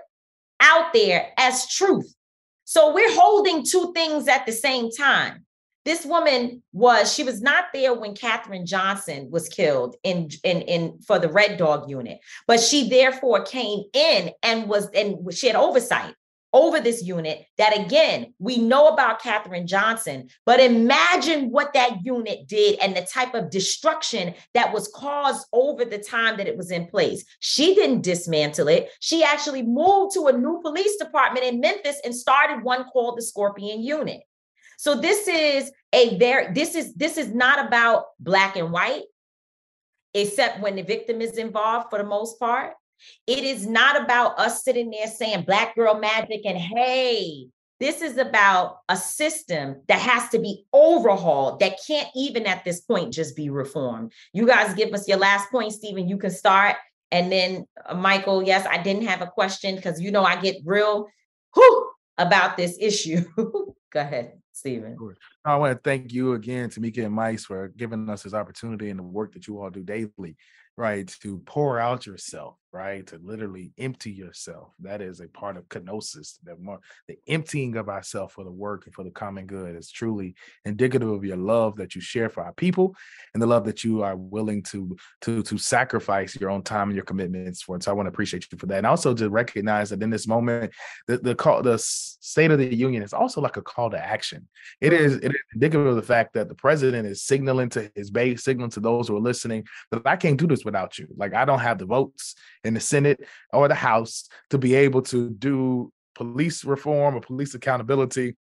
out there as truth. So we're holding two things at the same time this woman was she was not there when Kathryn Johnston was killed in in in for the Red Dog unit, but she therefore came in and was and she had oversight over this unit that again we know about Kathryn Johnston, but imagine what that unit did and the type of destruction that was caused over the time that it was in place. She didn't dismantle it. She actually moved to a new police department in Memphis and started one called the Scorpion Unit. So this is a very this is this is not about black and white, except when the victim is involved for the most part. It is not about us sitting there saying black girl magic and hey, this is about a system that has to be overhauled that can't even at this point just be reformed. You guys give us your last point, Stephen. You can start. And then, uh, Michael, yes, I didn't have a question because you know I get real whew, about this issue. [LAUGHS] Go ahead. Stephen. I want to thank you again, Tamika and Mice, for giving us this opportunity and the work that you all do daily right? To pour out yourself, right? To literally empty yourself. That is a part of kenosis. That more the emptying of ourselves for the work and for the common good is truly indicative of your love that you share for our people and the love that you are willing to to to sacrifice your own time and your commitments for. it. so I want to appreciate you for that. And also to recognize that in this moment, the the call the state of the union is also like a call to action. It is it is indicative of the fact that the president is signaling to his base, signaling to those who are listening that I can't do this without you. Like I don't have the votes in the Senate or the House to be able to do police reform or police accountability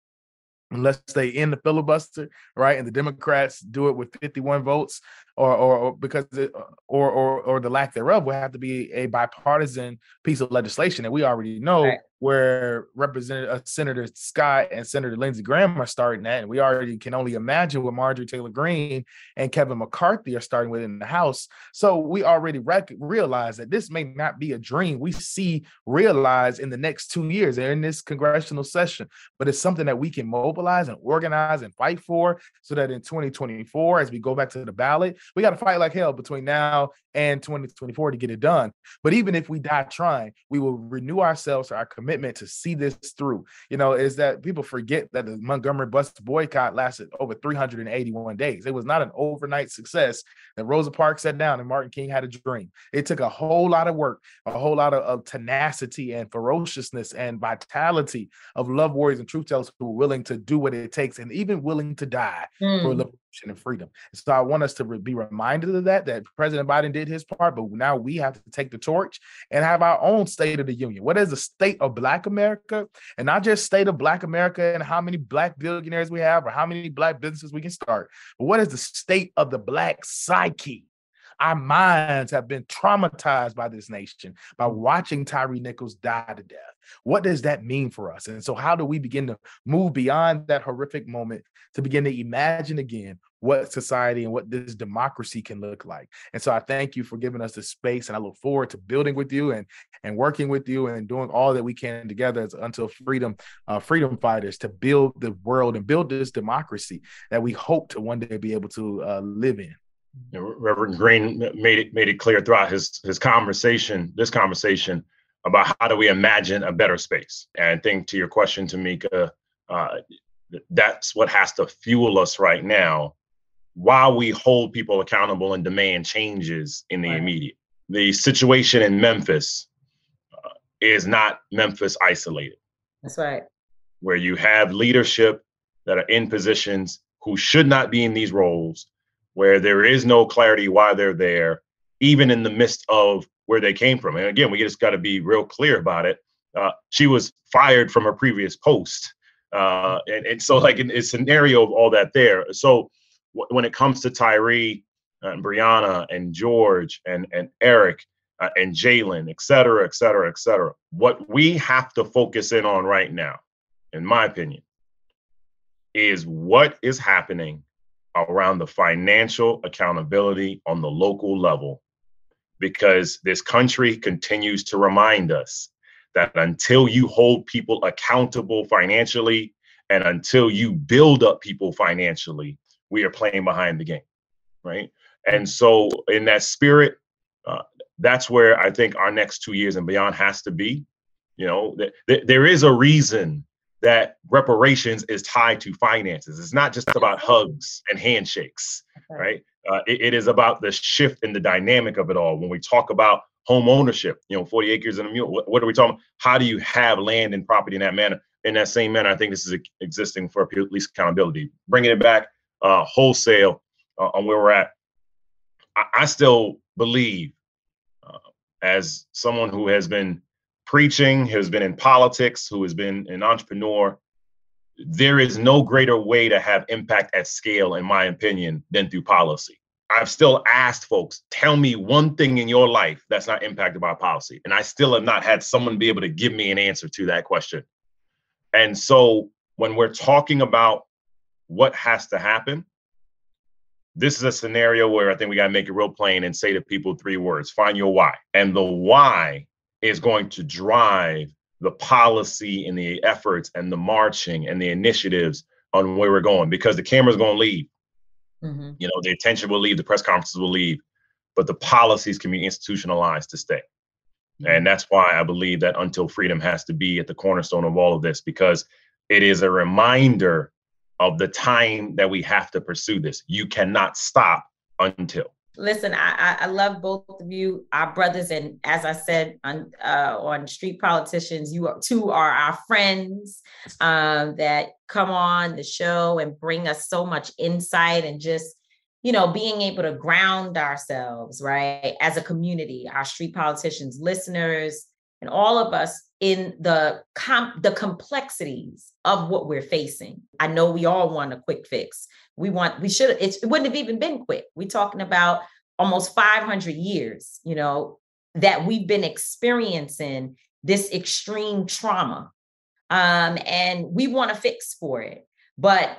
unless they end the filibuster, right? And the Democrats do it with 51 votes, or or, or because it, or or or the lack thereof will have to be a bipartisan piece of legislation, that we already know right where Representative uh, Senator Scott and Senator Lindsey Graham are starting at, and we already can only imagine what Marjorie Taylor Greene and Kevin McCarthy are starting with in the House. So we already rec- realize that this may not be a dream we see realized in the next two years in this congressional session, but it's something that we can mobilize and organize and fight for, so that in 2024, as we go back to the ballot, we got to fight like hell between now and 2024 to get it done. But even if we die trying, we will renew ourselves, our commitment to see this through. You know, is that people forget that the Montgomery bus boycott lasted over 381 days. It was not an overnight success that Rosa Parks sat down and Martin King had a dream. It took a whole lot of work, a whole lot of, of tenacity and ferociousness and vitality of love warriors and truth tellers who were willing to do what it takes and even willing to die mm. for and freedom. So I want us to be reminded of that, that President Biden did his part, but now we have to take the torch and have our own state of the union. What is the state of Black America? And not just state of Black America and how many Black billionaires we have or how many Black businesses we can start, but what is the state of the Black psyche? Our minds have been traumatized by this nation by watching Tyre Nichols die to death. What does that mean for us? And so, how do we begin to move beyond that horrific moment to begin to imagine again what society and what this democracy can look like? And so, I thank you for giving us the space, and I look forward to building with you and and working with you and doing all that we can together as until freedom, uh, freedom fighters to build the world and build this democracy that we hope to one day be able to uh, live in. You know, Reverend Green made it made it clear throughout his his conversation, this conversation, about how do we imagine a better space. And I think to your question, Tamika, uh, that's what has to fuel us right now while we hold people accountable and demand changes in the right. immediate. The situation in Memphis uh, is not Memphis isolated. That's right. Where you have leadership that are in positions who should not be in these roles, where there is no clarity why they're there, even in the midst of where they came from. And again, we just got to be real clear about it. Uh, she was fired from her previous post. Uh, and, and so, like, a scenario of all that there. So, w- when it comes to Tyre and Breonna and George and, and Eric uh, and Jayland, et cetera, et cetera, et cetera, what we have to focus in on right now, in my opinion, is what is happening around the financial accountability on the local level because this country continues to remind us that until you hold people accountable financially and until you build up people financially, we are playing behind the game. Right. And so, in that spirit, uh, that's where I think our next two years and beyond has to be. You know, th- th- there is a reason that reparations is tied to finances. It's not just about hugs and handshakes, right? Uh, it, it is about the shift in the dynamic of it all. When we talk about home ownership, you know, 40 acres and a mule, what, what are we talking about? How do you have land and property in that manner? In that same manner, I think this is existing for police accountability. Bringing it back uh, wholesale uh, on where we're at, I, I still believe, uh, as someone who has been preaching, who's been in politics, who has been an entrepreneur, there is no greater way to have impact at scale, in my opinion, than through policy. I've still asked folks, tell me one thing in your life that's not impacted by policy. And I still have not had someone be able to give me an answer to that question. And so when we're talking about what has to happen, this is a scenario where I think we got to make it real plain and say to people three words find your why. And the why is going to drive the policy and the efforts and the marching and the initiatives on where we're going because the camera's going to leave. Mm-hmm. You know, the attention will leave, the press conferences will leave, but the policies can be institutionalized to stay. Mm-hmm. And that's why I believe that until freedom has to be at the cornerstone of all of this because it is a reminder of the time that we have to pursue this. You cannot stop until. Listen, I, I love both of you, our brothers, and as I said on uh, on Street Politicians, you are, two are our friends um, that come on the show and bring us so much insight and just you know being able to ground ourselves right as a community, our Street Politicians listeners, and all of us in the comp- the complexities of what we're facing. I know we all want a quick fix. We want we should it wouldn't have even been quick. We're talking about almost 500 years, you know, that we've been experiencing this extreme trauma. Um, and we want to fix for it, but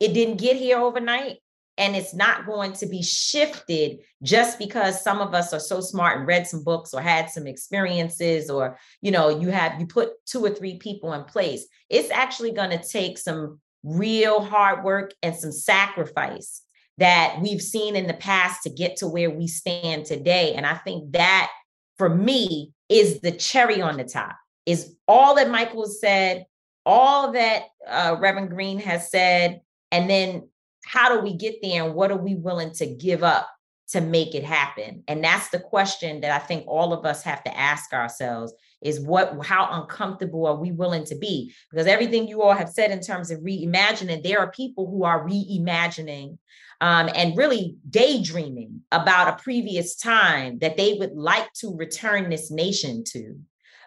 it didn't get here overnight and it's not going to be shifted just because some of us are so smart and read some books or had some experiences or you know you have you put two or three people in place it's actually going to take some real hard work and some sacrifice that we've seen in the past to get to where we stand today. And i think that for me is the cherry on the top is all that michael said all that uh, reverend green has said and then how do we get there and what are we willing to give up to make it happen? And that's the question that i think all of us have to ask ourselves is what how uncomfortable are we willing to be? Because everything you all have said in terms of reimagining there are people who are reimagining um, and really daydreaming about a previous time that they would like to return this nation to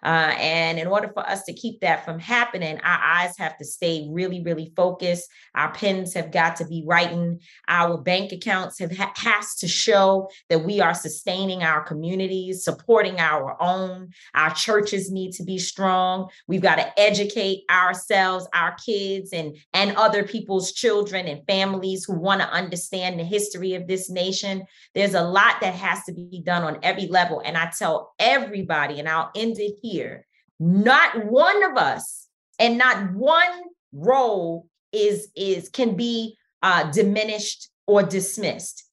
uh, and in order for us to keep that from happening, our eyes have to stay really, really focused. Our pens have got to be writing. Our bank accounts have ha- has to show that we are sustaining our communities, supporting our own. Our churches need to be strong. We've got to educate ourselves, our kids, and and other people's children and families who want to understand the history of this nation. There's a lot that has to be done on every level, and I tell everybody, and I'll end it here here, not one of us and not one role is is can be uh, diminished or dismissed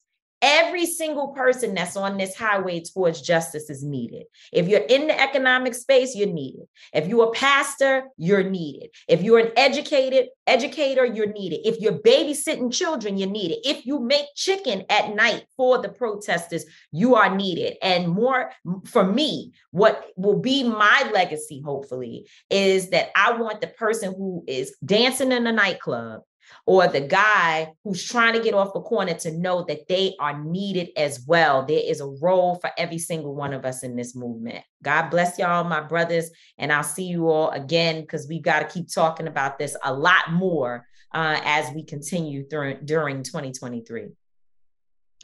Every single person that's on this highway towards justice is needed. If you're in the economic space, you're needed. If you're a pastor, you're needed. If you're an educated educator, you're needed. If you're babysitting children, you're needed. If you make chicken at night for the protesters, you are needed. And more for me, what will be my legacy, hopefully, is that I want the person who is dancing in a nightclub or the guy who's trying to get off the corner to know that they are needed as well. There is a role for every single one of us in this movement. God bless y'all, my brothers. And I'll see you all again because we've got to keep talking about this a lot more uh, as we continue through, during 2023.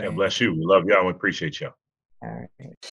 God bless you. We love y'all. We appreciate y'all. All right.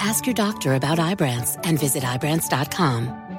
Ask your doctor about Ibrance and visit Ibrance.com.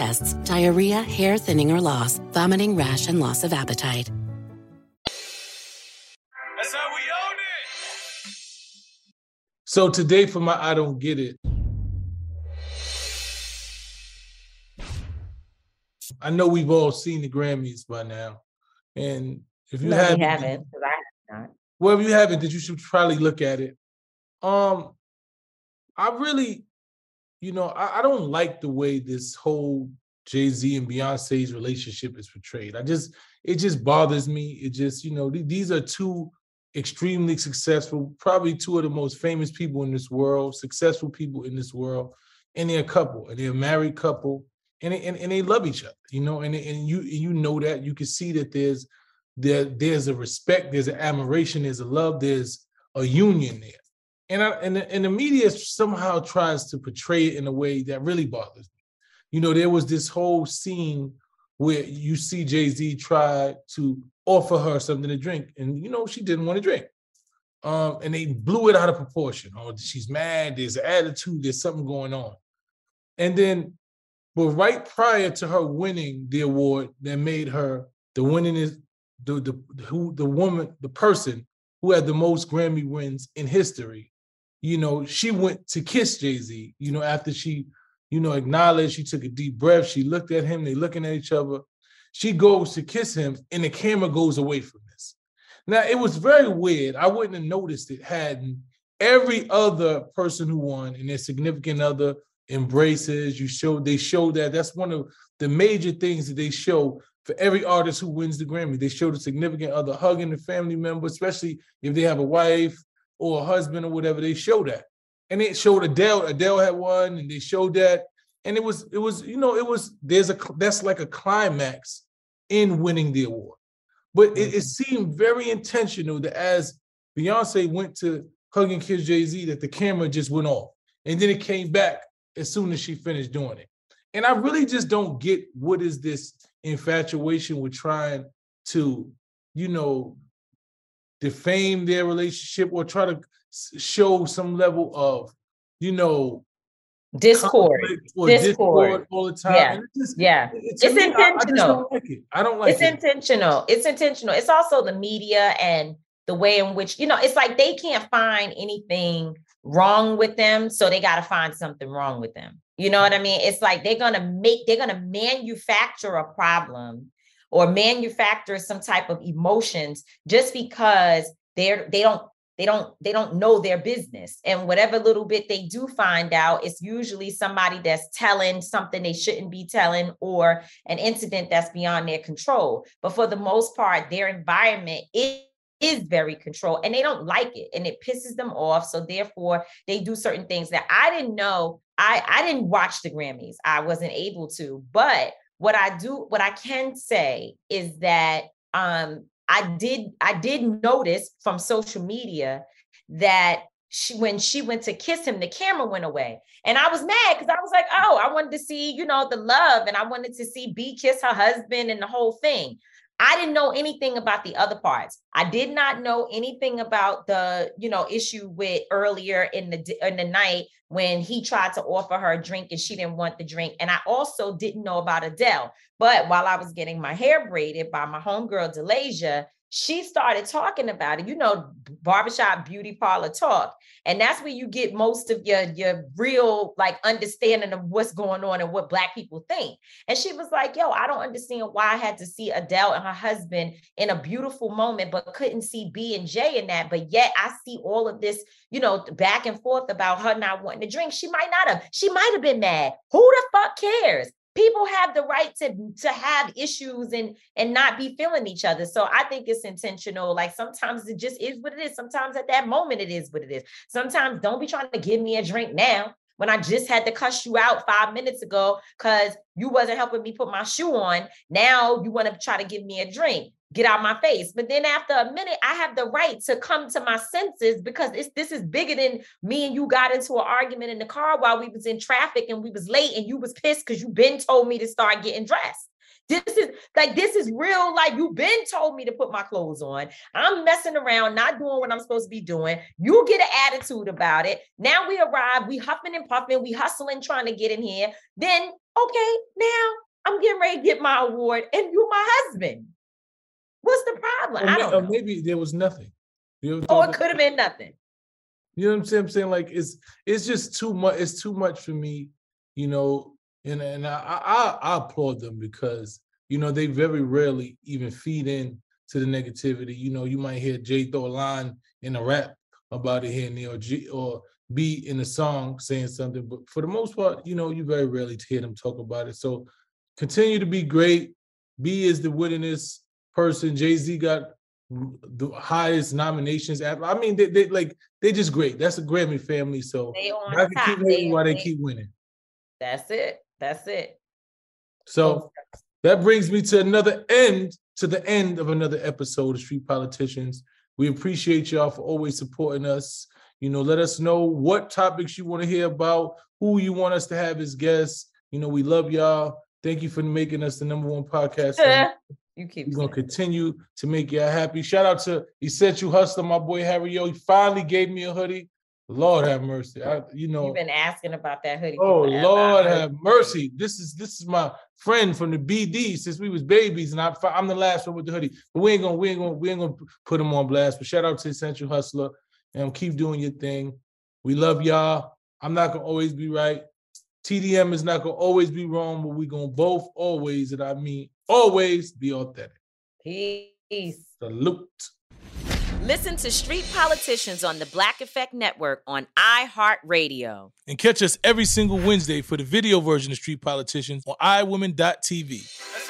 tests, diarrhea, hair thinning or loss, vomiting, rash, and loss of appetite. That's how we own it. So today for my I don't get it. I know we've all seen the Grammys by now. And if you No, haven't, we haven't, because I have not. well, if you haven't, then you should probably look at it. Um, I really, you know, I, I don't like the way this whole Jay Z and Beyonce's relationship is portrayed. I just, it just bothers me. It just, you know, th- these are two extremely successful, probably two of the most famous people in this world, successful people in this world, and they're a couple, and they're a married couple, and they, and, and they love each other, you know, and and you you know that you can see that there's there there's a respect, there's an admiration, there's a love, there's a union there, and I, and the, and the media somehow tries to portray it in a way that really bothers me. You know, there was this whole scene where you see Jay Z try to offer her something to drink, and you know she didn't want to drink. um, and they blew it out of proportion. Oh, she's mad. There's an attitude. There's something going on. And then, but right prior to her winning the award, that made her the winning is the the who the woman the person who had the most Grammy wins in history. You know, she went to kiss Jay Z. You know, after she, you know, acknowledged, she took a deep breath. She looked at him. They looking at each other. She goes to kiss him, and the camera goes away from this. Now it was very weird. I wouldn't have noticed it hadn't every other person who won and their significant other embraces. You show they show that. That's one of the major things that they show for every artist who wins the Grammy. They show the significant other hugging the family member, especially if they have a wife or a husband or whatever. They show that, and it showed Adele. Adele had one, and they showed that, and it was it was you know it was there's a that's like a climax in winning the award. But it, it mm-hmm. seemed very intentional that as Beyonce went to hug and kiss Jay Z, that the camera just went off, and then it came back as soon as she finished doing it. And I really just don't get what is this infatuation with trying to, you know, defame their relationship or try to show some level of, you know, discord, or discord. discord all the time. Yeah, just, yeah. It's me, intentional. I, I like it. I don't like it's it. It's intentional. It's intentional. It's also the media and the way in which you know. It's like they can't find anything wrong with them, so they got to find something wrong with them. You know what I mean? It's like they're gonna make. They're gonna manufacture a problem or manufacture some type of emotions just because they're they don't they don't they don't know their business. And whatever little bit they do find out it's usually somebody that's telling something they shouldn't be telling or an incident that's beyond their control. But for the most part their environment is is very controlled and they don't like it and it pisses them off. So therefore they do certain things that i didn't know. I i didn't watch the grammys. I wasn't able to but what i do what i can say is that um I did I did notice from social media that she when she went to kiss him, the camera went away. And I was mad because I was like, oh, I wanted to see, you know, the love and I wanted to see B kiss her husband and the whole thing. I didn't know anything about the other parts. I did not know anything about the, you know, issue with earlier in the in the night when he tried to offer her a drink and she didn't want the drink. And I also didn't know about Adele. But while I was getting my hair braided by my homegirl Delasia, she started talking about it. You know, barbershop beauty parlor talk. And that's where you get most of your, your real like understanding of what's going on and what black people think. And she was like, yo, I don't understand why I had to see Adele and her husband in a beautiful moment, but couldn't see B and J in that. But yet I see all of this, you know, back and forth about her not wanting to drink. She might not have, she might have been mad. Who the fuck cares? People have the right to to have issues and and not be feeling each other. So i think it's intentional. Like sometimes it just is what it is. Sometimes at that moment it is what it is. Sometimes don't be trying to give me a drink now when I just had to cuss you out five minutes ago because you wasn't helping me put my shoe on. Now you want to try to give me a drink get out my face. But then after a minute, I have the right to come to my senses because it's this is bigger than me and you got into an argument in the car while we was in traffic and we was late and you was pissed because you been told me to start getting dressed. This is like this is real life. You've been told me to put my clothes on. I'm messing around, not doing what I'm supposed to be doing. You get an attitude about it. Now we arrive, we huffing and puffing, we hustling, trying to get in here. Then, okay, now I'm getting ready to get my award, and you my husband. What's the problem? Or I don't. Or maybe there was nothing. You know oh, it could have been nothing. You know what I'm saying? I'm saying like it's it's just too much. It's too much for me. You know, and and I I, I applaud them because you know they very rarely even feed in to the negativity. You know, you might hear Jay throw a line in a rap about it here and there, or G, or be in a song saying something, but for the most part, you know, you very rarely hear them talk about it. So continue to be great. B is the wittiness person. Jay Z got the highest nominations. I mean, they, they like they just great. That's a Grammy family. So they on I can keep winning while they, they keep winning. That's it. That's it. So that brings me to another end to the end of another episode of Street Politicians. We appreciate y'all for always supporting us. You know, let us know what topics you want to hear about, who you want us to have as guests. You know, we love y'all. Thank you for making us the number one podcast. [LAUGHS] You keep. We're gonna continue to make y'all happy. Shout out to Essential Hustler, my boy Harry. Yo, he finally gave me a hoodie. Lord have mercy. I, you know, You've been asking about that hoodie. Oh. Lord have mercy. This is this is my friend from the BD since we was babies, and I, I'm the last one with the hoodie. But we ain't gonna we ain't gonna we ain't gonna put him on blast. But shout out to Essential Hustler and keep doing your thing. We love y'all. I'm not gonna always be right. TDM is not gonna always be wrong, but we gonna both always, and I mean always, be authentic. Peace. Salute. Listen to Street Politicians on the Black Effect Network on iHeartRadio. And catch us every single Wednesday for the video version of Street Politicians on iWomen.tv.